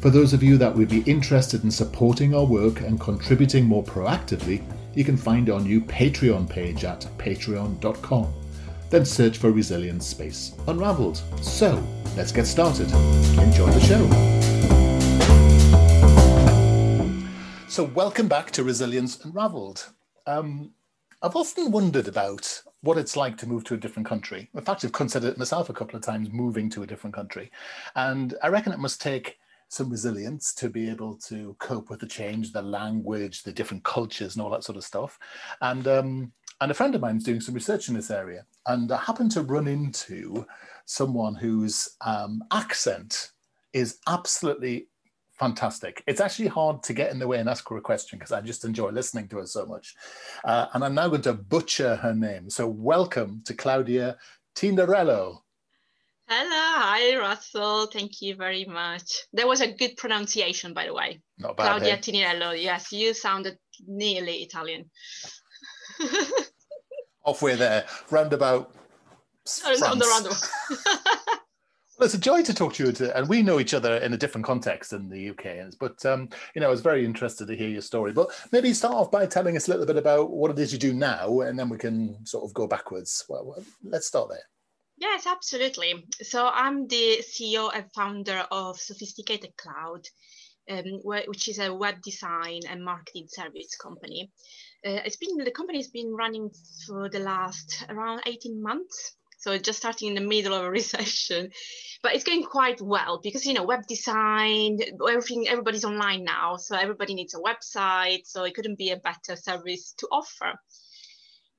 For those of you that would be interested in supporting our work and contributing more proactively, you can find our new Patreon page at patreon.com. Then search for Resilience Space Unravelled. So, let's get started. Enjoy the show. So, welcome back to Resilience Unravelled. Um, I've often wondered about what it's like to move to a different country. In fact, I've considered it myself a couple of times moving to a different country. And I reckon it must take some resilience to be able to cope with the change, the language, the different cultures, and all that sort of stuff. And um, and a friend of mine is doing some research in this area, and I happened to run into someone whose um, accent is absolutely fantastic. It's actually hard to get in the way and ask her a question because I just enjoy listening to her so much. Uh, and I'm now going to butcher her name. So welcome to Claudia Tinarello. Hello, hi Russell. Thank you very much. That was a good pronunciation, by the way. Not bad. Claudia hey? Tinirello. Yes, you sounded nearly Italian. Off we're there, roundabout. on the roundabout. well, it's a joy to talk to you, and we know each other in a different context in the UK. But um, you know, I was very interested to hear your story. But maybe start off by telling us a little bit about what it is you do now, and then we can sort of go backwards. Well, let's start there. Yes, absolutely. So I'm the CEO and founder of Sophisticated Cloud, um, which is a web design and marketing service company. Uh, it's been the company has been running for the last around 18 months. So just starting in the middle of a recession, but it's going quite well because you know web design, everything, everybody's online now, so everybody needs a website. So it couldn't be a better service to offer.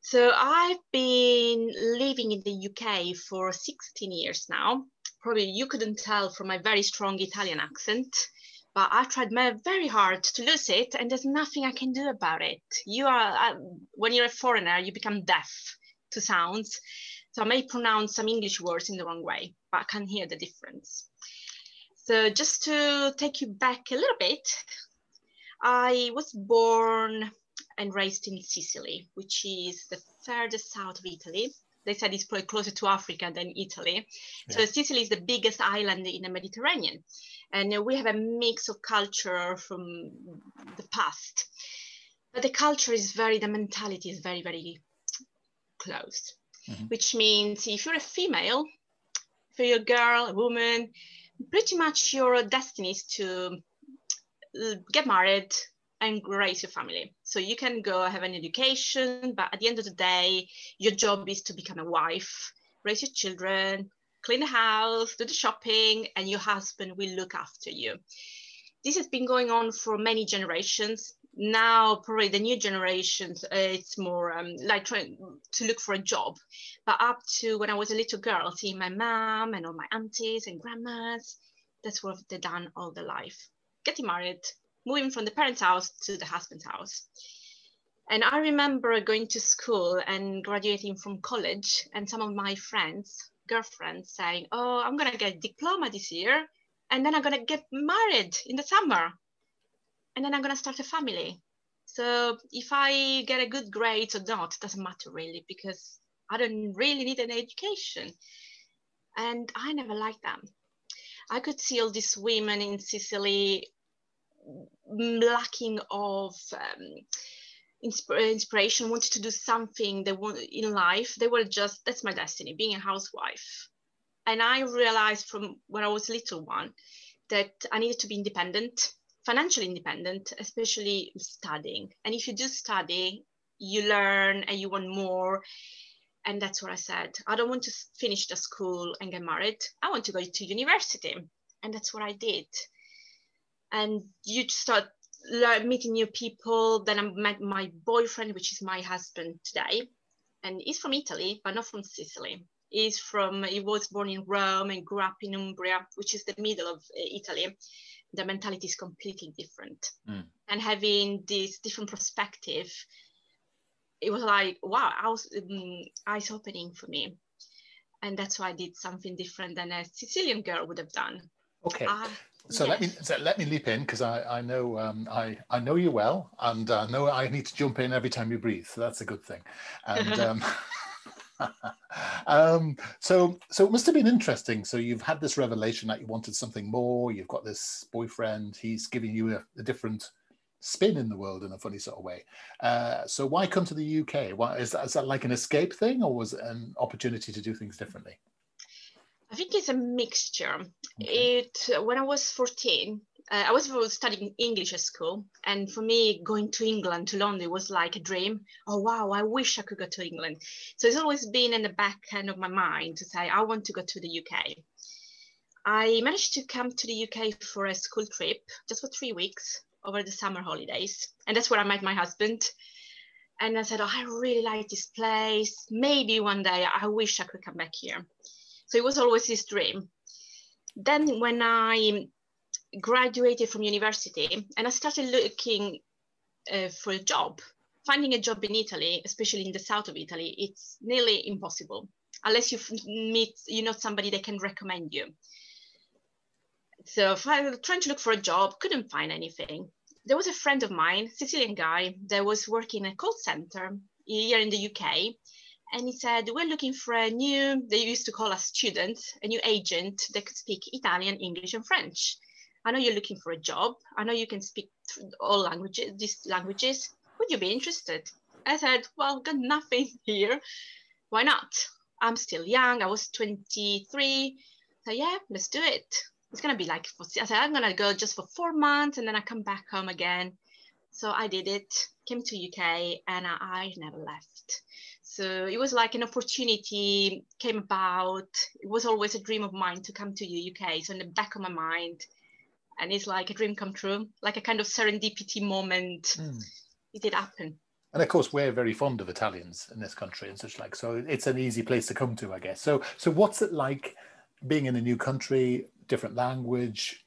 So I've been living in the UK for 16 years now. Probably you couldn't tell from my very strong Italian accent, but I tried my very hard to lose it, and there's nothing I can do about it. You are, uh, when you're a foreigner, you become deaf to sounds. So I may pronounce some English words in the wrong way, but I can hear the difference. So just to take you back a little bit, I was born and raised in Sicily, which is the furthest south of Italy. They said it's probably closer to Africa than Italy. Yeah. So Sicily is the biggest island in the Mediterranean. And we have a mix of culture from the past. But the culture is very, the mentality is very, very close, mm-hmm. which means if you're a female, if you're a girl, a woman, pretty much your destiny is to uh, get married, and raise your family. So you can go have an education, but at the end of the day, your job is to become a wife, raise your children, clean the house, do the shopping, and your husband will look after you. This has been going on for many generations. Now, probably the new generations, uh, it's more um, like trying to look for a job. But up to when I was a little girl, seeing my mom and all my aunties and grandmas, that's what they've done all their life. Getting married, moving from the parents' house to the husband's house. And I remember going to school and graduating from college, and some of my friends, girlfriends, saying, Oh, I'm going to get a diploma this year, and then I'm going to get married in the summer, and then I'm going to start a family. So if I get a good grade or not, doesn't matter really, because I don't really need an education. And I never liked them. I could see all these women in Sicily lacking of um, inspiration, wanted to do something they want in life. They were just, that's my destiny, being a housewife. And I realized from when I was little one that I needed to be independent. financially independent, especially studying. And if you do study, you learn and you want more. And that's what I said. I don't want to finish the school and get married. I want to go to university. And that's what I did. And you start learn, meeting new people. Then I met my boyfriend, which is my husband today. And he's from Italy, but not from Sicily. He's from, he was born in Rome and grew up in Umbria, which is the middle of uh, Italy. The mentality is completely different. Mm. And having this different perspective it was like wow I was um, eyes opening for me and that's why i did something different than a sicilian girl would have done okay uh, so yes. let me so let me leap in because I, I know um, I, I know you well and I know I need to jump in every time you breathe so that's a good thing and um, um, so so it must have been interesting so you've had this revelation that you wanted something more you've got this boyfriend he's giving you a, a different spin in the world in a funny sort of way. Uh, so why come to the UK? Why, is, that, is that like an escape thing or was it an opportunity to do things differently? I think it's a mixture. Okay. It when I was 14, uh, I was studying English at school, and for me, going to England to London was like a dream. Oh wow, I wish I could go to England. So it's always been in the back end of my mind to say I want to go to the UK. I managed to come to the UK for a school trip just for three weeks over the summer holidays. And that's where I met my husband. And I said, Oh, I really like this place. Maybe one day I wish I could come back here. So it was always this dream. Then, when I graduated from university and I started looking uh, for a job, finding a job in Italy, especially in the south of Italy, it's nearly impossible unless you meet, you know, somebody that can recommend you. So I was trying to look for a job, couldn't find anything. There was a friend of mine, Sicilian guy, that was working in a call center here in the UK. And he said, we're looking for a new, they used to call us students, a new agent that could speak Italian, English, and French. I know you're looking for a job. I know you can speak all languages, these languages. Would you be interested? I said, well, got nothing here. Why not? I'm still young. I was 23. So yeah, let's do it it's gonna be like for, I said I'm gonna go just for four months and then I come back home again. So I did it, came to UK and I, I never left. So it was like an opportunity came about. It was always a dream of mine to come to the UK. So in the back of my mind, and it's like a dream come true, like a kind of serendipity moment. Mm. It did happen. And of course, we're very fond of Italians in this country and such like. So it's an easy place to come to, I guess. So, so what's it like being in a new country? different language.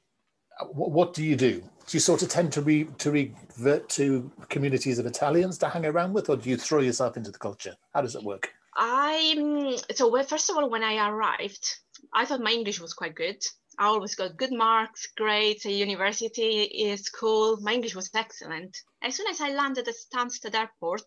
What, what do you do? Do you sort of tend to re, to revert to communities of Italians to hang around with, or do you throw yourself into the culture? How does it work? I so first of all, when I arrived, I thought my English was quite good. I always got good marks, grades at university, school. My English was excellent. As soon as I landed at Stansted Airport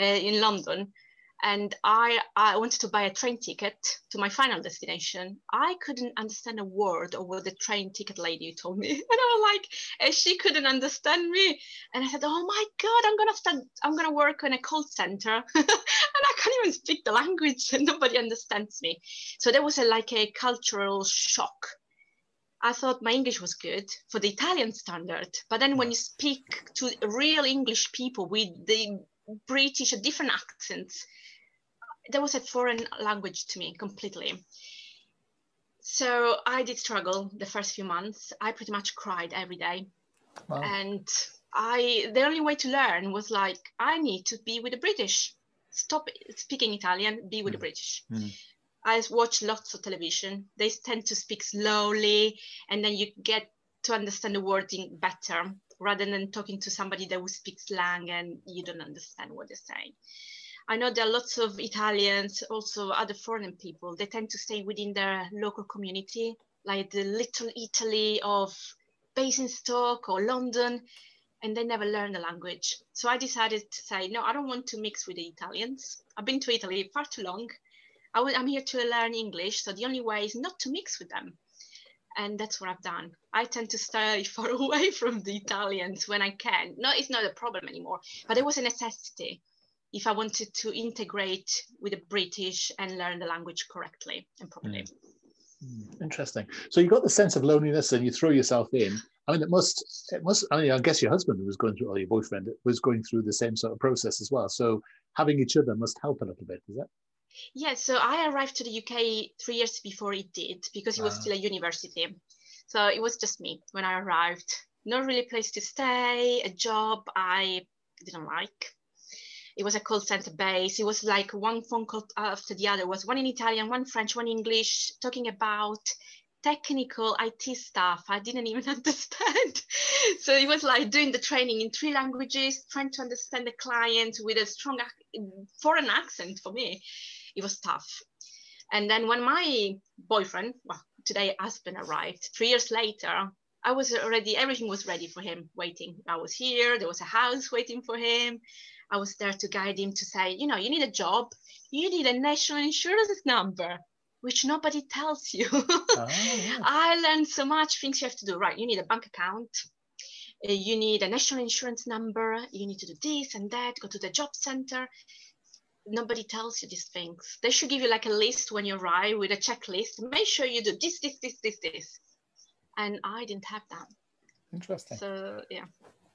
uh, in London, and I, I wanted to buy a train ticket to my final destination. I couldn't understand a word of what the train ticket lady told me. And I was like, and she couldn't understand me. And I said, oh my God, I'm gonna start, I'm gonna work in a call center. and I can't even speak the language and nobody understands me. So there was a, like a cultural shock. I thought my English was good for the Italian standard. But then when you speak to real English people with the British, different accents, that was a foreign language to me completely. So I did struggle the first few months. I pretty much cried every day. Wow. And I the only way to learn was like I need to be with the British. Stop speaking Italian, be with mm. the British. Mm. I watch lots of television. They tend to speak slowly and then you get to understand the wording better rather than talking to somebody that will speak slang and you don't understand what they're saying. I know there are lots of Italians, also other foreign people. They tend to stay within their local community, like the little Italy of Basingstoke or London, and they never learn the language. So I decided to say, no, I don't want to mix with the Italians. I've been to Italy far too long. I am here to learn English, so the only way is not to mix with them. And that's what I've done. I tend to stay far away from the Italians when I can. No, it's not a problem anymore, but it was a necessity if I wanted to integrate with the British and learn the language correctly and properly. Mm. Hmm, interesting. So you got the sense of loneliness, and you throw yourself in. I mean, it must, it must. I mean, I guess your husband was going through, or your boyfriend was going through the same sort of process as well. So having each other must help a little bit, is that? Yeah. So I arrived to the UK three years before it did because it was ah. still a university. So it was just me when I arrived. No really place to stay, a job I didn't like it was a call center base. It was like one phone call after the other. It was one in Italian, one French, one English, talking about technical IT stuff I didn't even understand. so it was like doing the training in three languages, trying to understand the client with a strong foreign accent for me. It was tough. And then when my boyfriend, well, today husband arrived, three years later, I was already, everything was ready for him, waiting. I was here, there was a house waiting for him. I was there to guide him to say, you know, you need a job, you need a national insurance number, which nobody tells you. Oh, yeah. I learned so much things you have to do. Right, you need a bank account, uh, you need a national insurance number, you need to do this and that, go to the job center. Nobody tells you these things. They should give you like a list when you arrive with a checklist. Make sure you do this, this, this, this, this. And I didn't have that. Interesting. So yeah.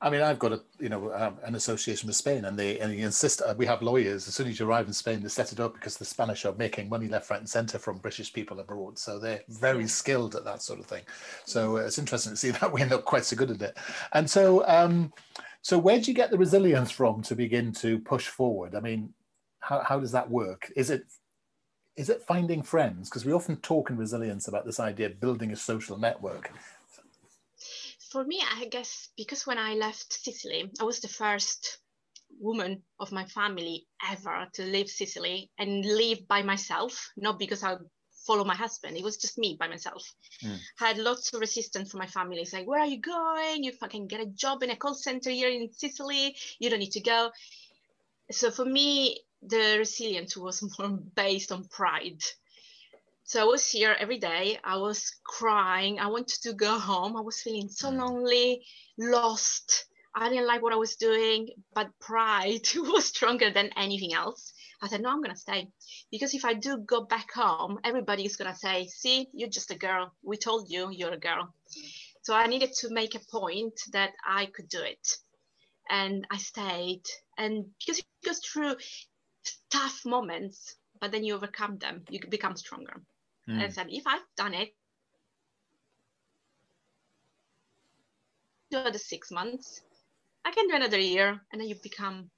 I mean, I've got a you know um, an association with Spain, and they and they insist. Uh, we have lawyers. As soon as you arrive in Spain, they set it up because the Spanish are making money left, right, and centre from British people abroad. So they're very skilled at that sort of thing. So uh, it's interesting to see that we're not quite so good at it. And so, um, so where do you get the resilience from to begin to push forward? I mean, how how does that work? Is it is it finding friends? Because we often talk in resilience about this idea of building a social network for me, I guess because when I left Sicily, I was the first woman of my family ever to leave Sicily and live by myself, not because I follow my husband. It was just me by myself. Mm. Had lots of resistance from my family. It's like, where are you going? You fucking get a job in a call center here in Sicily. You don't need to go. So for me, the resilience was more based on pride so I was here every day. I was crying. I wanted to go home. I was feeling so mm. lonely, lost. I didn't like what I was doing, but pride was stronger than anything else. I said, no, I'm going to stay. Because if I do go back home, everybody is going to say, see, you're just a girl. We told you you're a girl. So I needed to make a point that I could do it. And I stayed. And because it goes through tough moments, but then you overcome them, you become stronger. Mm. I said, if I've done it, do the six months, I can do another year, and then you become,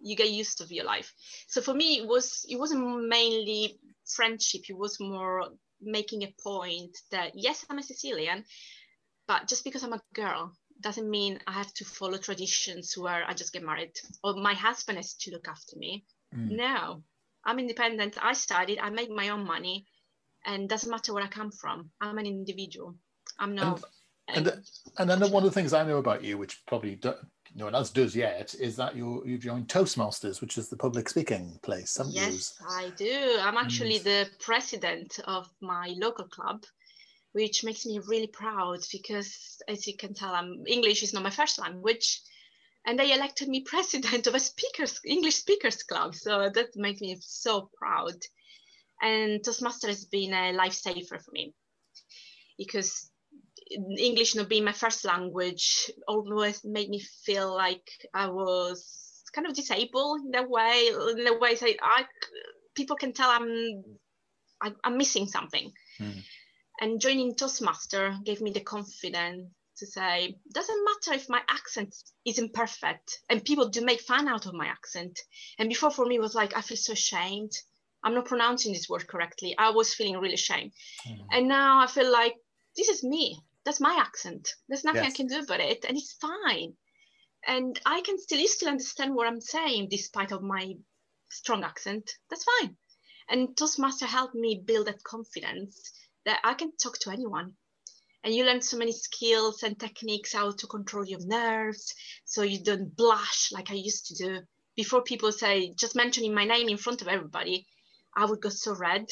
you get used to your life. So for me, it was it wasn't mainly friendship. It was more making a point that yes, I'm a Sicilian, but just because I'm a girl doesn't mean I have to follow traditions where I just get married or my husband has to look after me. Mm. No, I'm independent. I studied. I make my own money and doesn't matter where I come from. I'm an individual. I'm not. And, and, and then one of the things I know about you, which probably no one else does yet, is that you you've joined Toastmasters, which is the public speaking place. Yes, I do. I'm mm. actually and... the president of my local club, which makes me really proud because, as you can tell, I'm English is not my first language, and they elected me president of a speakers English speakers club. So that makes me so proud and Toastmaster has been a lifesaver for me because English not being my first language always made me feel like I was kind of disabled in that way. In the way that I, people can tell I'm, I, am i am missing something. Mm. And joining Toastmaster gave me the confidence to say, doesn't matter if my accent isn't perfect, and people do make fun out of my accent. And before for me was like, I feel so ashamed I'm not pronouncing this word correctly. I was feeling really shame. Mm. And now I feel like this is me. That's my accent. There's nothing yes. I can do about it. And it's fine. And I can still still understand what I'm saying despite of my strong accent. That's fine. And Toastmaster helped me build that confidence that I can talk to anyone. And you learn so many skills and techniques how to control your nerves so you don't blush like I used to do. Before people say, just mentioning my name in front of everybody, I would go so red.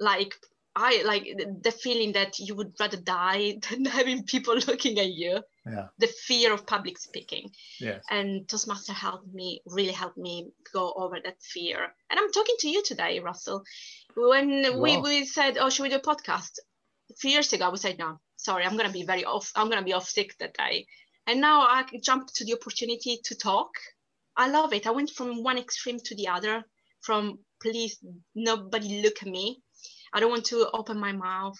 Like I like the feeling that you would rather die than having people looking at you. Yeah. The fear of public speaking. Yes. And Toastmaster helped me, really helped me go over that fear. And I'm talking to you today, Russell. When wow. we, we said, oh, should we do a podcast? A few years ago, I would say, no, sorry, I'm going to be very off. I'm going to be off sick that day. And now I jump to the opportunity to talk. I love it. I went from one extreme to the other, from please, nobody look at me. I don't want to open my mouth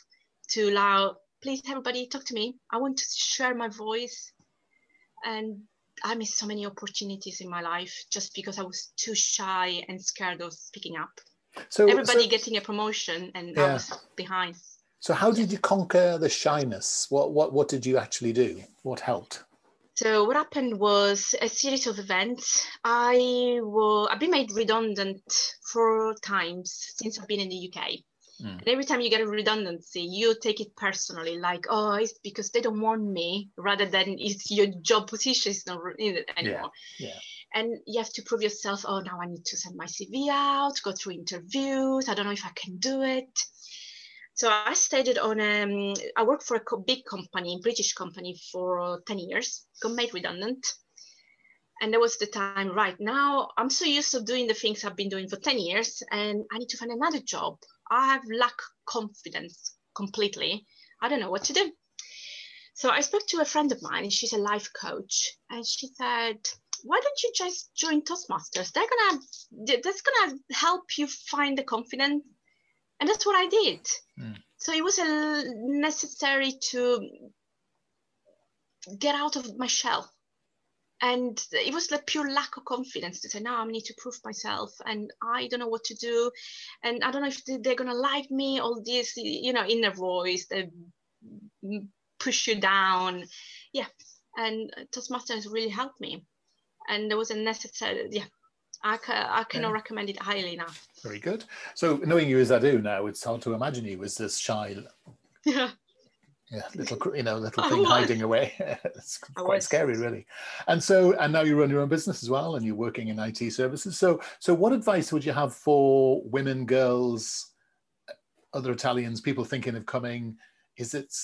to allow, please, everybody talk to me. I want to share my voice. And I missed so many opportunities in my life just because I was too shy and scared of speaking up. So everybody so, getting a promotion and yeah. I was behind. So how did you conquer the shyness? What what what did you actually do? What helped? So what happened was a series of events. I will I've been made redundant four times since I've been in the UK. Mm. And every time you get a redundancy, you take it personally, like, oh, it's because they don't want me, rather than it's your job position is not in it anymore. Yeah. yeah. And you have to prove yourself, oh, now I need to send my CV out, go through interviews. I don't know if I can do it. So I stayed on, um, I worked for a big company, British company for 10 years, got made redundant. And that was the time, right now, I'm so used to doing the things I've been doing for 10 years and I need to find another job. I have lack confidence completely. I don't know what to do. So I spoke to a friend of mine, she's a life coach, and she said, "Why don't you just join Toastmasters? They're gonna, that's gonna help you find the confidence." And that's what I did. Mm. So it was a necessary to get out of my shell and it was the pure lack of confidence to say now i need to prove myself and i don't know what to do and i don't know if they're going to like me all this you know inner voice that push you down yeah and toastmasters really helped me and there was a necessary yeah I, ca- I cannot yeah. recommend it highly enough. Very good. So knowing you as I do now, it's hard to imagine you as this shy yeah. Yeah little you know little thing hiding away. It's quite scary really. And so and now you run your own business as well and you're working in it services. So so what advice would you have for women girls other italians people thinking of coming? Is it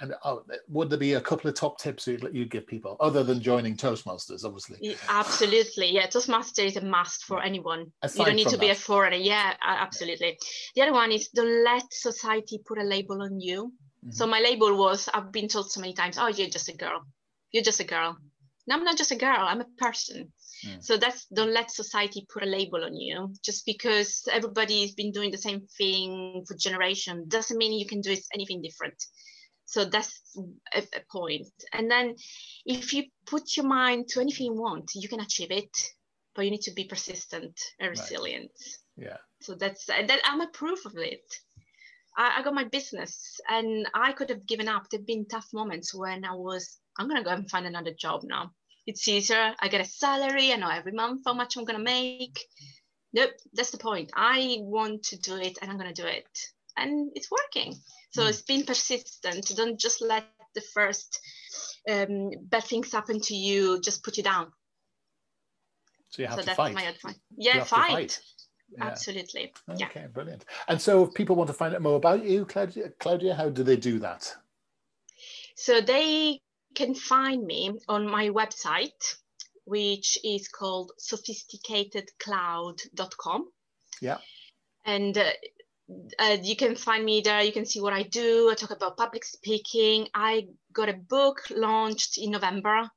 and oh, would there be a couple of top tips you'd, you'd give people other than joining toastmasters obviously absolutely yeah toastmaster is a must for anyone Aside you don't need to that. be a foreigner yeah absolutely the other one is don't let society put a label on you so mm-hmm. my label was I've been told so many times, oh, you're just a girl. You're just a girl. No, I'm not just a girl, I'm a person. Mm. So that's don't let society put a label on you. Just because everybody's been doing the same thing for generation doesn't mean you can do anything different. So that's a, a point. And then if you put your mind to anything you want, you can achieve it, but you need to be persistent and resilient. Right. Yeah. So that's that I'm a proof of it. I, I got my business and I could have given up. There've been tough moments when I was, I'm going to go and find another job now. It's easier. I get a salary. I know every month how much I'm going to make. Nope, that's the point. I want to do it and I'm going to do it. And it's working. So mm. it's been persistent. Don't just let the first um, bad things happen to you, just put you down. So you have so to fight. My advice. Yeah, fight. fight. Yeah. Absolutely. Okay, yeah. brilliant. And so if people want to find out more about you, Claudia, Claudia, how do they do that? So they can find me on my website, which is called sophisticatedcloud.com. Yeah. And uh, uh, you can find me there. You can see what I do. I talk about public speaking. I got a book launched in November.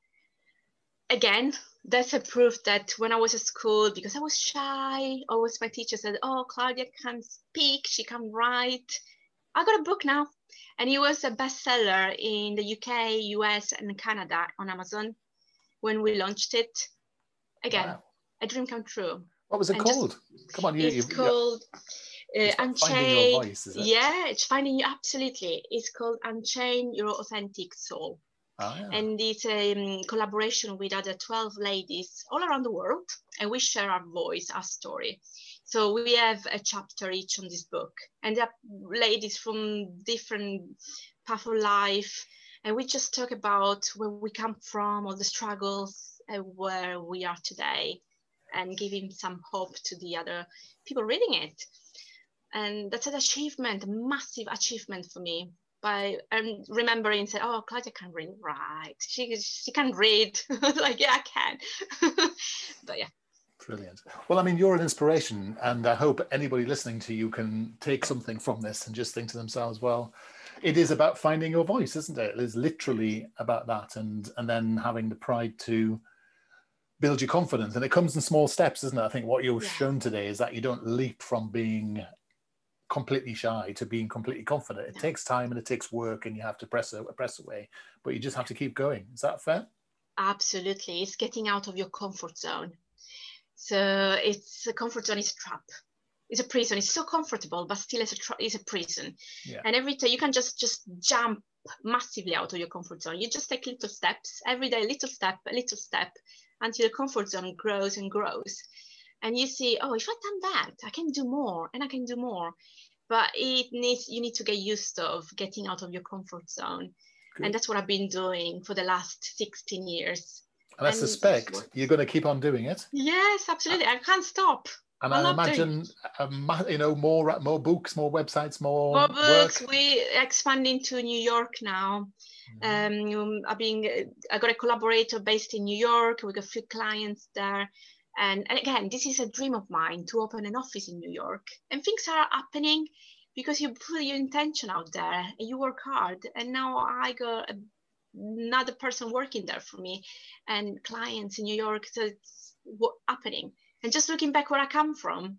Again, that's a proof that when I was at school, because I was shy, always my teacher said, "Oh, Claudia can speak, she can write." I got a book now, and it was a bestseller in the UK, US, and Canada on Amazon when we launched it. Again, wow. a dream come true. What was it and called? Just, Come on, you. It's called. Uh, Unchain. Voice? Yeah, it's finding you absolutely. It's called Unchain Your Authentic Soul. Oh, yeah. And it's a um, collaboration with other 12 ladies all around the world, and we share our voice, our story. So we have a chapter each on this book, and there are ladies from different path of life, and we just talk about where we come from, all the struggles, and where we are today, and giving some hope to the other people reading it. And that's an achievement, a massive achievement for me. By um, remembering say oh claudia can read right. She she can read. Like yeah i can. But yeah. Brilliant. Well i mean you're an inspiration and i hope anybody listening to you can take something from this and just think to themselves well it is about finding your voice, isn't it? It is literally about that, and and then having the pride to build your confidence, and it comes in small steps, isn't it? I think what you've Yeah. shown today is that you don't leap from being completely shy to being completely confident. It takes time and it takes work, and you have to press a- press away, but you just have to keep going. Is that fair? Absolutely. It's getting out of your comfort zone. So it's a comfort zone is a trap. It's a prison. It's so comfortable, but still it's a tra- it's a prison. Yeah. And every time you can just just jump massively out of your comfort zone. You just take little steps every day, little step, a little step, until the comfort zone grows and grows. And you see, oh, if I've done that, I can do more, and I can do more. But it needs you need to get used of getting out of your comfort zone, Good. and that's what I've been doing for the last 16 years. And I suspect you're going to keep on doing it. Yes, absolutely. I can't stop. And I I, imagine, um, ma- you know, more more books, more websites, more, More books. work. We expanding to New York now. Um, I've been, I got a collaborator based in New York. We got a few clients there. And, and again, this is a dream of mine to open an office in New York. And things are happening because you put your intention out there and you work hard. And now I got another person working there for me and clients in New York. So it's happening. And just looking back where I come from,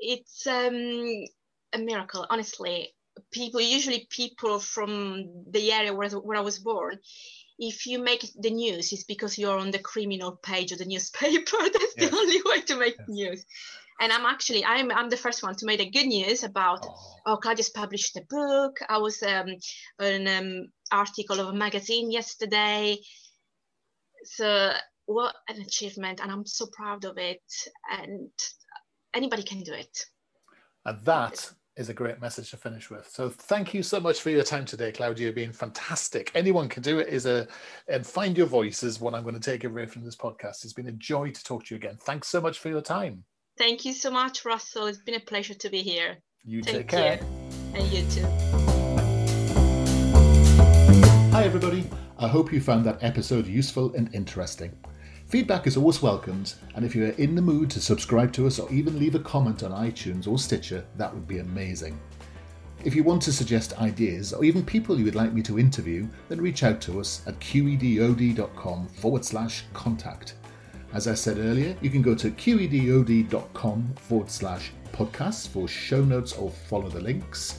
it's um, a miracle, honestly people usually people from the area where, where i was born if you make the news it's because you're on the criminal page of the newspaper. That's Yes. the only way to make Yes. news. And i'm actually i'm i'm the first one to make the good news about Oh, oh claudia's published a book. I was um an um, article of a magazine yesterday. So what an achievement and i'm so proud of it. And anybody can do it. And that is a great message to finish with. So thank you so much for your time today, Claudia. You've been fantastic. Anyone can do it. Is a and find your voice is what I'm going to take away from this podcast. It's been a joy to talk to you again. Thanks so much for your time. Thank you so much, Russell. It's been a pleasure to be here. You Thank take care. you. And you too. Hi, everybody. I hope you found that episode useful and interesting. Feedback is always welcomed, and if you are in the mood to subscribe to us or even leave a comment on iTunes or Stitcher, that would be amazing. If you want to suggest ideas or even people you would like me to interview, then reach out to us at qedod.com forward slash contact. As I said earlier, you can go to qedod.com forward slash podcasts for show notes or follow the links.